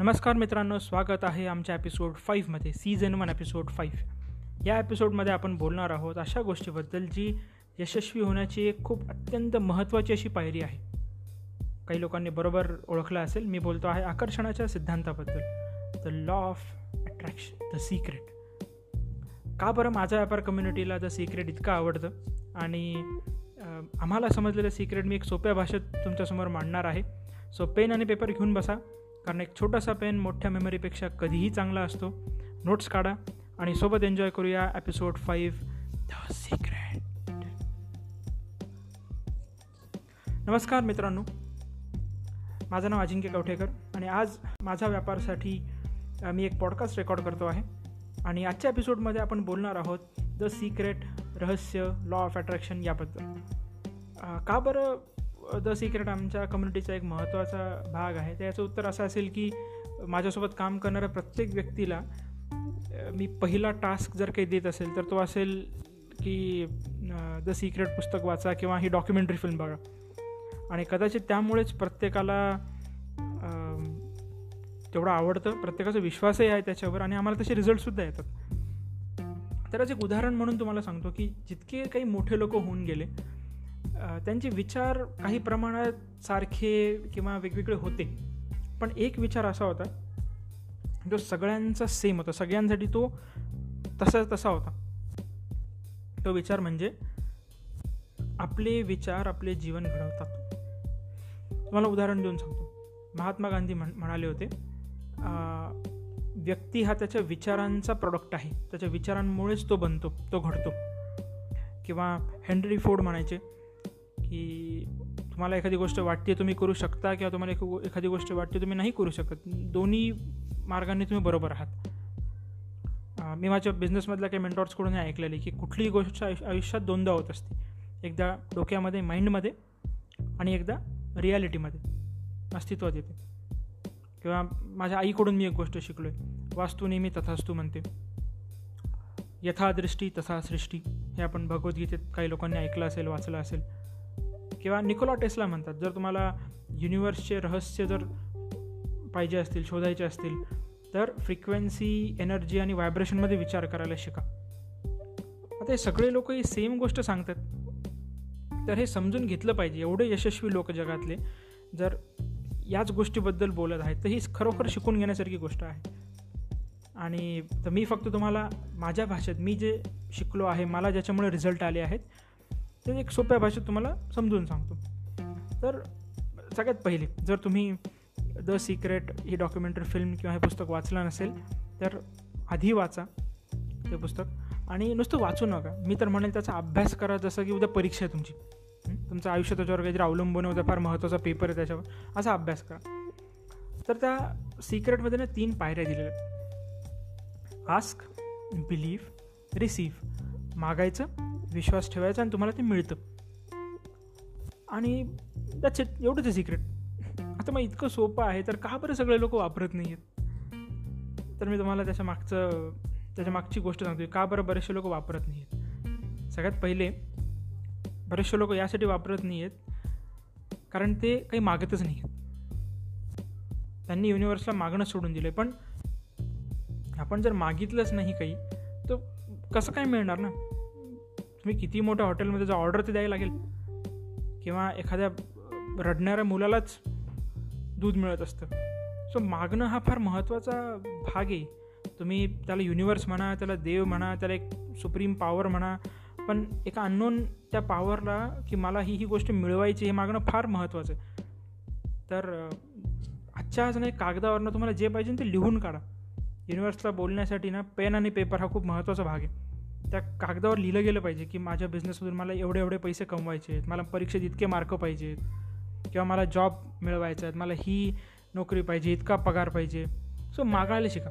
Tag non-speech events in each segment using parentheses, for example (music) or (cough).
नमस्कार मित्रांनो स्वागत आहे आमच्या एपिसोड फाईव्हमध्ये सीझन वन एपिसोड फाईव्ह या एपिसोडमध्ये आपण बोलणार आहोत अशा गोष्टीबद्दल जी यशस्वी होण्याची एक खूप अत्यंत महत्त्वाची अशी पायरी आहे. काही लोकांनी बरोबर ओळखलं असेल मी बोलतो आहे आकर्षणाच्या सिद्धांताबद्दल. The law of attraction the secret का बरं माझ्या व्यापार कम्युनिटीला द सिक्रेट इतकं आवडतं? आणि आम्हाला समजलेलं सिक्रेट मी एक सोप्या भाषेत तुमच्यासमोर मांडणार आहे. सो पेन आणि पेपर घेऊन बसा. कारण एक छोटासा पेन मोठ्या मेमरीपेक्षा कधीही चांगला असतो. नोट्स काढा आणि सोबत एन्जॉय करूया एपिसोड फाईव्ह द सिक्रेट नमस्कार मित्रांनो. माझं नाव अजिंक्य कवठेकर आणि आज माझ्या व्यापारासाठी मी एक पॉडकास्ट रेकॉर्ड करतो आहे. आणि आजच्या एपिसोडमध्ये आपण बोलणार आहोत द सिक्रेट रहस्य लॉ ऑफ अट्रॅक्शन याबद्दल. का बरं द सिक्रेट आमच्या कम्युनिटीचा एक महत्त्वाचा भाग आहे. त्याचं उत्तर असं असेल की माझ्यासोबत काम करणाऱ्या प्रत्येक व्यक्तीला मी पहिला टास्क जर काही देत असेल तर तो असेल की द सिक्रेट पुस्तक वाचा किंवा ही डॉक्युमेंटरी फिल्म बघा. आणि कदाचित त्यामुळेच प्रत्येकाला तेवढं आवडतं प्रत्येकाचा विश्वासही आहे त्याच्यावर आणि आम्हाला तसे रिझल्टसुद्धा येतात. तर एक उदाहरण म्हणून तुम्हाला सांगतो की जितके काही मोठे लोक होऊन गेले त्यांचे विचार काही प्रमाणात सारखे किंवा वेगवेगळे होते. पण एक विचार असा होता जो सगळ्यांचा सेम होता. सगळ्यांसाठी तो तसा तसा होता. तो विचार म्हणजे आपले विचार आपले जीवन घडवतात. तुम्हाला उदाहरण देऊन सांगतो. महात्मा गांधी म्हण म्हणाले होते व्यक्ती हा त्याच्या विचारांचा प्रॉडक्ट आहे. त्याच्या विचारांमुळेच तो बनतो तो घडतो. किंवा हेनरी फोर्ड म्हणायचे की तुम्हाला एखादी गोष्ट वाटते तुम्ही करू शकता किंवा तुम्हाला एक एखादी गोष्ट वाटते तुम्ही नाही करू शकत. दोन्ही मार्गाने तुम्ही बरोबर आहात. मी माझ्या बिझनेसमधल्या काही मेंटॉर्सकडून हे ऐकलेले की कुठलीही गोष्ट आयुष्यात दोनदा होत असते. एकदा डोक्यामध्ये माइंडमध्ये आणि एकदा रियालिटीमध्ये अस्तित्वात येते. किंवा माझ्या आईकडून मी एक गोष्ट शिकलो आहे वास्तू नेहमी तथास्तू म्हणते. यथादृष्टी तथा सृष्टी हे आपण भगवद्गीतेत काही लोकांनी ऐकलं असेल वाचलं असेल. किंवा निकोला टेस्ला म्हणतात. जर तुम्हाला युनिवर्सचे रहस्य जर पाहिजे असतील शोधायचे असतील तर फ्रिक्वेन्सी एनर्जी आणि व्हायब्रेशनमध्ये विचार करायला शिका. आता हे सगळे लोक ही सेम गोष्ट सांगतात. तर हे समजून घेतलं पाहिजे. एवढे यशस्वी लोक जगातले जर याच गोष्टीबद्दल बोलत आहेत तर ही खरोखर शिकून घेण्यासारखी गोष्ट आहे. आणि तर मी फक्त तुम्हाला माझ्या भाषेत मी जे शिकलो आहे मला ज्याच्यामुळे रिझल्ट आले आहेत ते एक सोप्या भाषेत तुम्हाला समजून सांगतो. तर सगळ्यात पहिले जर तुम्ही द सिक्रेट ही डॉक्युमेंटरी फिल्म किंवा हे पुस्तक वाचलं नसेल तर आधी वाचा ते पुस्तक. आणि नुसतं वाचू नका. मी तर म्हणेल त्याचा अभ्यास करा जसं की उद्या परीक्षा आहे तुमची. तुमचं आयुष्य त्याच्यावर काहीतरी अवलंबून होतं फार महत्त्वाचा पेपर आहे त्याच्यावर. असा अभ्यास करा. तर त्या सिक्रेटमध्ये ना तीन पायऱ्या दिलेल्या आहेत. आस्क बिलीव्ह रिसीव्ह मागायचं विश्वास ठेवायचा आणि तुम्हाला ते मिळतं. आणि दॅट्स इट एवढंच आहे सिक्रेट आता मग इतकं सोपं आहे तर का बरं सगळे लोक वापरत नाही आहेत तर मी तुम्हाला त्याच्या मागचं त्याच्या मागची गोष्ट सांगतो का बरं बरेचसे लोक वापरत नाही आहेत सगळ्यात पहिले बरेचसे लोक यासाठी वापरत नाही आहेत कारण ते काही मागतच नाही आहेत त्यांनी युनिव्हर्सला मागणं सोडून दिलं पण आपण जर मागितलंच नाही काही तर कसं काय मिळणार ना? तुम्ही किती मोठ्या हॉटेलमध्ये जर ऑर्डर ते द्यायला लागेल? किंवा एखाद्या रडणाऱ्या मुलालाच दूध मिळत असतं. सो मागणं हा फार महत्त्वाचा भाग आहे. तुम्ही त्याला युनिवर्स म्हणा त्याला देव म्हणा त्याला एक सुप्रीम पॉवर म्हणा पण एका अननोन त्या पॉवरला की मला ही ही गोष्ट मिळवायची हे मागणं फार महत्त्वाचं आहे. तर आजच्या आज नाही कागदावरनं तुम्हाला जे पाहिजे ते लिहून काढा. युनिवर्सला बोलण्यासाठी ना पेन आणि पेपर हा खूप महत्त्वाचा भाग आहे. त्या कागदावर लिहिलं गेलं पाहिजे की माझ्या बिझनेसमधून मला एवढे एवढे पैसे कमवायचे आहेत मला परीक्षेत इतके मार्क पाहिजेत किंवा मला जॉब मिळवायचा आहेत मला ही नोकरी पाहिजे इतका पगार पाहिजे. सो मागायला शिका.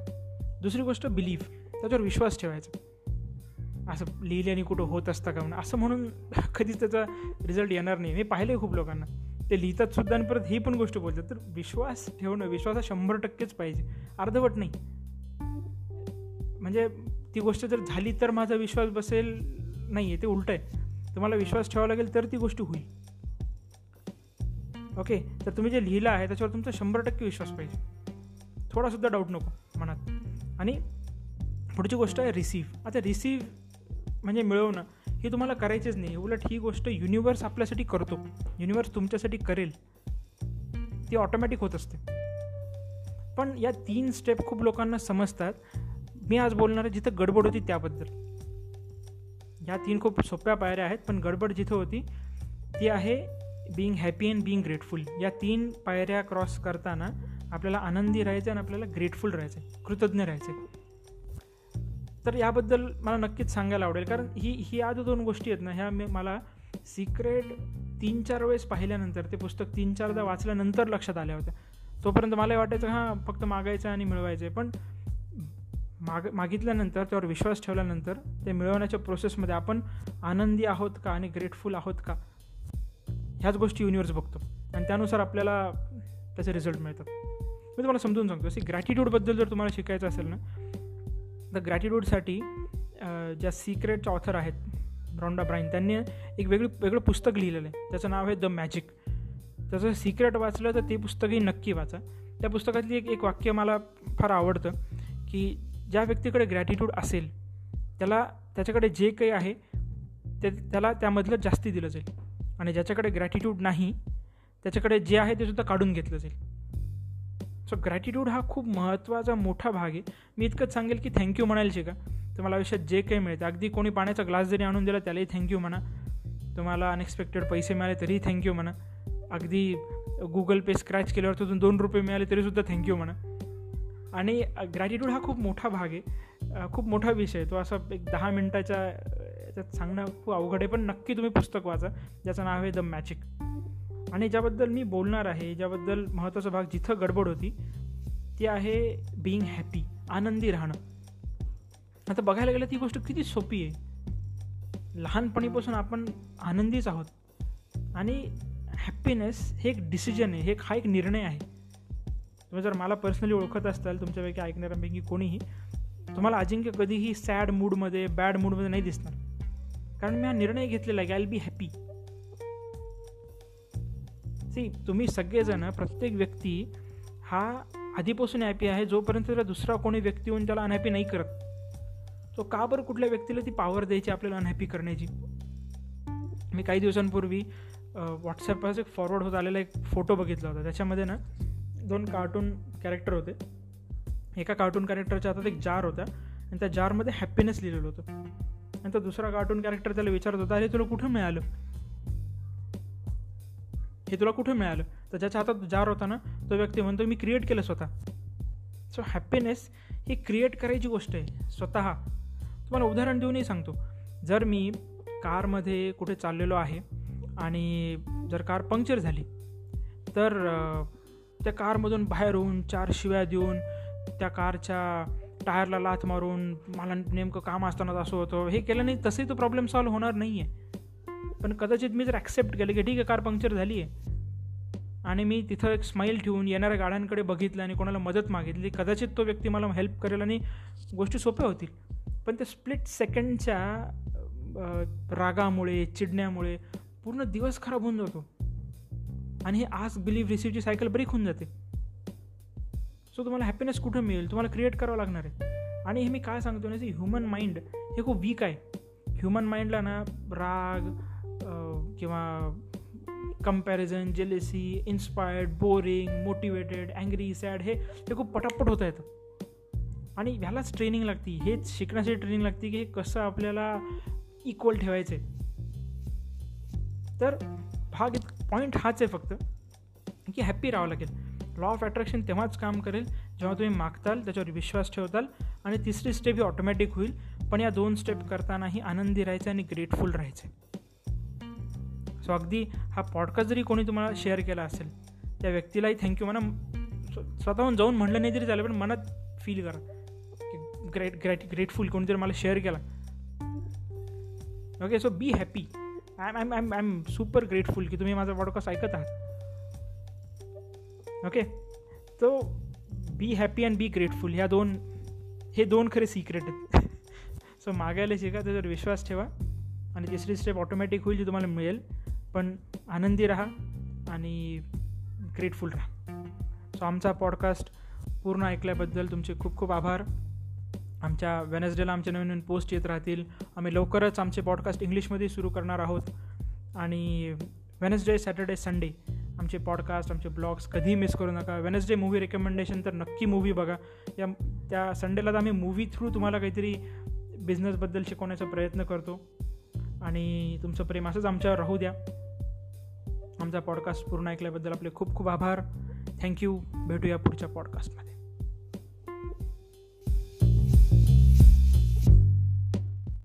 दुसरी गोष्ट बिलीफ त्याच्यावर विश्वास ठेवायचा. असं लिहिल्याने कुठं होत असतं का म्हणून. असं म्हणून (laughs) कधीच त्याचा रिझल्ट येणार नाही. मी पाहिलं आहे खूप लोकांना. ते लिहितात सुद्धा आणि परत ही पण गोष्ट बोलतात. तर विश्वास ठेवणं विश्वास हा शंभर टक्केच पाहिजे. अर्धवट नाही. म्हणजे ती गोष्ट जर झाली तर माझा विश्वास बसेल नाही आहे ते उलट आहे. तुम्हाला विश्वास ठेवावा लागेल तर ती गोष्ट होईल. ओके तर तुम्ही जे लिहिलं आहे त्याच्यावर तुमचा शंभर टक्के विश्वास पाहिजे. थोडासुद्धा डाऊट नको मनात. आणि पुढची गोष्ट आहे रिसीव्ह आता रिसीव्ह म्हणजे मिळवणं हे तुम्हाला करायचेच नाही. उलट ही गोष्ट युनिवर्स आपल्यासाठी करतो. युनिवर्स तुमच्यासाठी करेल. ती ऑटोमॅटिक होत असते. पण या तीन स्टेप खूप लोकांना समजतात. मी आज बोलणार आहे जिथं गडबड होती त्याबद्दल. या तीन खूप सोप्या पायऱ्या आहेत पण गडबड जिथं होती ती आहे being happy and being grateful या तीन पायऱ्या क्रॉस करताना आपल्याला आनंदी राहायचं आणि आपल्याला ग्रेटफुल राहायचं आहे कृतज्ञ राहायचं आहे तर याबद्दल मला नक्कीच सांगायला आवडेल कारण ही ही आज दोन गोष्टी आहेत ना ह्या मी मला सिक्रेट तीन चार वेळेस पाहिल्यानंतर ते पुस्तक तीन चारदा वाचल्यानंतर लक्षात आल्या होत्या. तोपर्यंत मला वाटायचं हां फक्त मागायचं आणि मिळवायचं आहे पण माग मागितल्यानंतर त्यावर विश्वास ठेवल्यानंतर ते मिळवण्याच्या प्रोसेसमध्ये आपण आनंदी आहोत का आणि ग्रेटफुल आहोत का? ह्याच गोष्टी युनिवर्स बघतो. आणि त्यानुसार आपल्याला त्याचे रिझल्ट मिळतात. मी तुम्हाला समजून सांगतो. असे ग्रॅटिट्यूडबद्दल जर तुम्हाला शिकायचं असेल ना तर ग्रॅटिट्यूडसाठी ज्या सिक्रेटच्या ऑथर आहेत रॉन्डा ब्राईन त्यांनी एक वेगळी वेगळं पुस्तक लिहिलेलं आहे. त्याचं नाव आहे द मॅजिक त्याचं सिक्रेट वाचलं तर ते पुस्तकही नक्की वाचा. त्या पुस्तकातली एक एक वाक्य मला फार आवडतं की ज्या व्यक्तीकडे ग्रॅटिट्यूड असेल त्याला त्याच्याकडे जे काही आहे ते त्याला त्यामधलं जास्ती दिलं जाईल. आणि ज्याच्याकडे ग्रॅटिट्यूड नाही त्याच्याकडे जे आहे ते सुद्धा काढून घेतलं जाईल. सो ग्रॅटिट्यूड हा खूप महत्त्वाचा मोठा भाग आहे. मी इतकंच सांगेल की थँक्यू म्हणायला शिका तुम्हाला आयुष्यात जे काही मिळतं. अगदी कोणी पाण्याचा ग्लास जरी आणून दिला त्यालाही थँक्यू म्हणा. तुम्हाला अनएक्सपेक्टेड पैसे मिळाले तरीही थँक्यू म्हणा. अगदी गुगल पे स्क्रॅच केल्यावर तिथून दोन रुपये मिळाले तरीसुद्धा थँक्यू म्हणा. आणि ग्रॅटिट्यूड हा खूप मोठा भाग आहे. खूप मोठा विषय तो असा एक दहा मिनटाच्या याच्यात सांगणं खूप अवघड आहे पण नक्की तुम्ही पुस्तक वाचा. ज्याचं नाव आहे द मॅजिक आणि ज्याबद्दल मी बोलणार आहे ज्याबद्दल महत्त्वाचा भाग जिथं गडबड होती ती आहे बिईंग हॅपी आनंदी राहणं. आता बघायला गेलं ती गोष्ट किती सोपी आहे. लहानपणीपासून आपण आनंदीच आहोत. आणि हॅप्पीनेस हे एक डिसिजन आहे हे हा एक निर्णय आहे. तुम्ही जर मला पर्सनली ओळखत असताल तुमच्यापैकी ऐकणाऱ्यांपैकी कोणीही तुम्हाला अजिंक्य कधीही सॅड मूडमध्ये बॅड मूडमध्ये नाही दिसणार. कारण मी हा निर्णय घेतलेला आहे आय बी हॅपी सी तुम्ही सगळेजण प्रत्येक व्यक्ती हा आधीपासून हॅपी आहे जोपर्यंत त्याला दुसरा कोणी व्यक्ती होऊन त्याला अनहॅपी नाही करत. तो का बरं कुठल्या व्यक्तीला ती पॉवर द्यायची आपल्याला अनहॅपी करण्याची? मी काही दिवसांपूर्वी व्हॉट्सॲपवर एक फॉरवर्ड होत आलेला एक फोटो बघितला होता. त्याच्यामध्ये ना दोन कार्टून कॅरेक्टर होते. एका कार्टून कॅरेक्टरच्या हातात एक जार होता आणि त्या जारमध्ये हॅपीनेस लिहिलेलं होतं. आणि तो दुसरा कार्टून कॅरेक्टर त्याला विचारत होता अरे तुला कुठं मिळालं? हे तुला कुठं मिळालं? तर ज्याच्या हातात जार होता ना तो व्यक्ती म्हणतो मी क्रिएट केलं स्वतः. सो हॅपीनेस ही क्रिएट करायची गोष्ट आहे स्वतः. तुम्हाला उदाहरण देऊनही सांगतो. जर मी कारमध्ये कुठे चाललेलो आहे आणि जर कार पंक्चर झाली तर त्या कारमधून बाहेर होऊन चार शिव्या देऊन त्या कारच्या टायरला लाथ मारून मला नेमकं काम असताना असं होतं. हे केलं नाही तसंही तो प्रॉब्लेम सॉल्व्ह होणार नाही आहे पण कदाचित मी जर ॲक्सेप्ट केलं की ठीक आहे कार पंक्चर झाली आहे आणि मी तिथं एक स्माईल ठेवून येणाऱ्या गाड्यांकडे बघितलं आणि कोणाला मदत मागितली कदाचित तो व्यक्ती मला हेल्प करेल आणि गोष्टी सोप्या होतील. पण त्या स्प्लिट सेकंडच्या रागामुळे चिडण्यामुळे पूर्ण दिवस खराब होऊन जातो. आणि हे आज बिलीव्ह रिसिव्हची सायकल ब्रेक होऊन जाते. सो तुम्हाला हॅपीनेस कुठं मिळेल? तुम्हाला क्रिएट करावं लागणार आहे. आणि हे मी काय सांगतो ना ह्युमन माइंड हे खूप वीक आहे. ह्युमन माइंडला ना राग किंवा comparison jealousy inspired boring motivated angry sad हे हे खूप पटापट होत आहेत आणि ह्यालाच ट्रेनिंग लागते. हेच शिकण्यासाठी ट्रेनिंग लागते की हे कसं आपल्याला इक्वल ठेवायचं आहे तर पॉईंट हाच आहे फक्त की हॅप्पी राहावं लागेल. लॉ ऑफ अट्रॅक्शन तेव्हाच काम करेल जेव्हा तुम्ही मागताल त्याच्यावर विश्वास ठेवताल आणि तिसरी स्टेप ही ऑटोमॅटिक होईल. पण या दोन स्टेप करतानाही आनंदी राहायचं आणि ग्रेटफुल राहायचं. सो अगदी हा पॉडकास्ट जरी कोणी तुम्हाला शेअर केला असेल त्या व्यक्तीलाही थँक्यू म्हणा स्वतःहून जाऊन म्हणलं नाही तरी चालेल पण मनात फील करा की ग्रेट ग्रेट ग्रेटफुल कोणीतरी मला शेअर केला. Okay so be happy I am I I am super grateful की तुम्ही माझा पॉडकास्ट ऐकत आहात. Okay to be happy and be grateful ह्या दोन हे दोन खरे सिक्रेट आहेत. (laughs) सो मागायला शिका त्याच्यावर विश्वास ठेवा. आणि तिसरी स्टेप ऑटोमॅटिक होईल जी तुम्हाला मिळेल. पण आनंदी राहा आणि ग्रेटफुल राहा. सो आमचा पॉडकास्ट पूर्ण ऐकल्याबद्दल तुमचे खूप खूप आभार. आमच्या वेनसडेला आमच्या नवीन नवीन पोस्ट येत राहतील. आम्ही लवकरच आमचे पॉडकास्ट इंग्लिशमध्ये सुरू करणार आहोत. आणि वेनसडे सॅटर्डे संडे आमचे पॉडकास्ट आमचे ब्लॉग्स कधीही मिस करू नका. वेनसडे मूवी रेकमेंडेशन तर नक्की मूवी बघा. या त्या संडेला तर आम्ही मूवी थ्रू तुम्हाला काहीतरी बिझनेसबद्दल शिकवण्याचा प्रयत्न करतो. आणि तुमचं प्रेम असंच आमच्यावर राहू द्या. आमचा पॉडकास्ट पूर्ण ऐकल्याबद्दल आपले खूप खूप आभार थँक्यू भेटूया पुढच्या पॉडकास्टमध्ये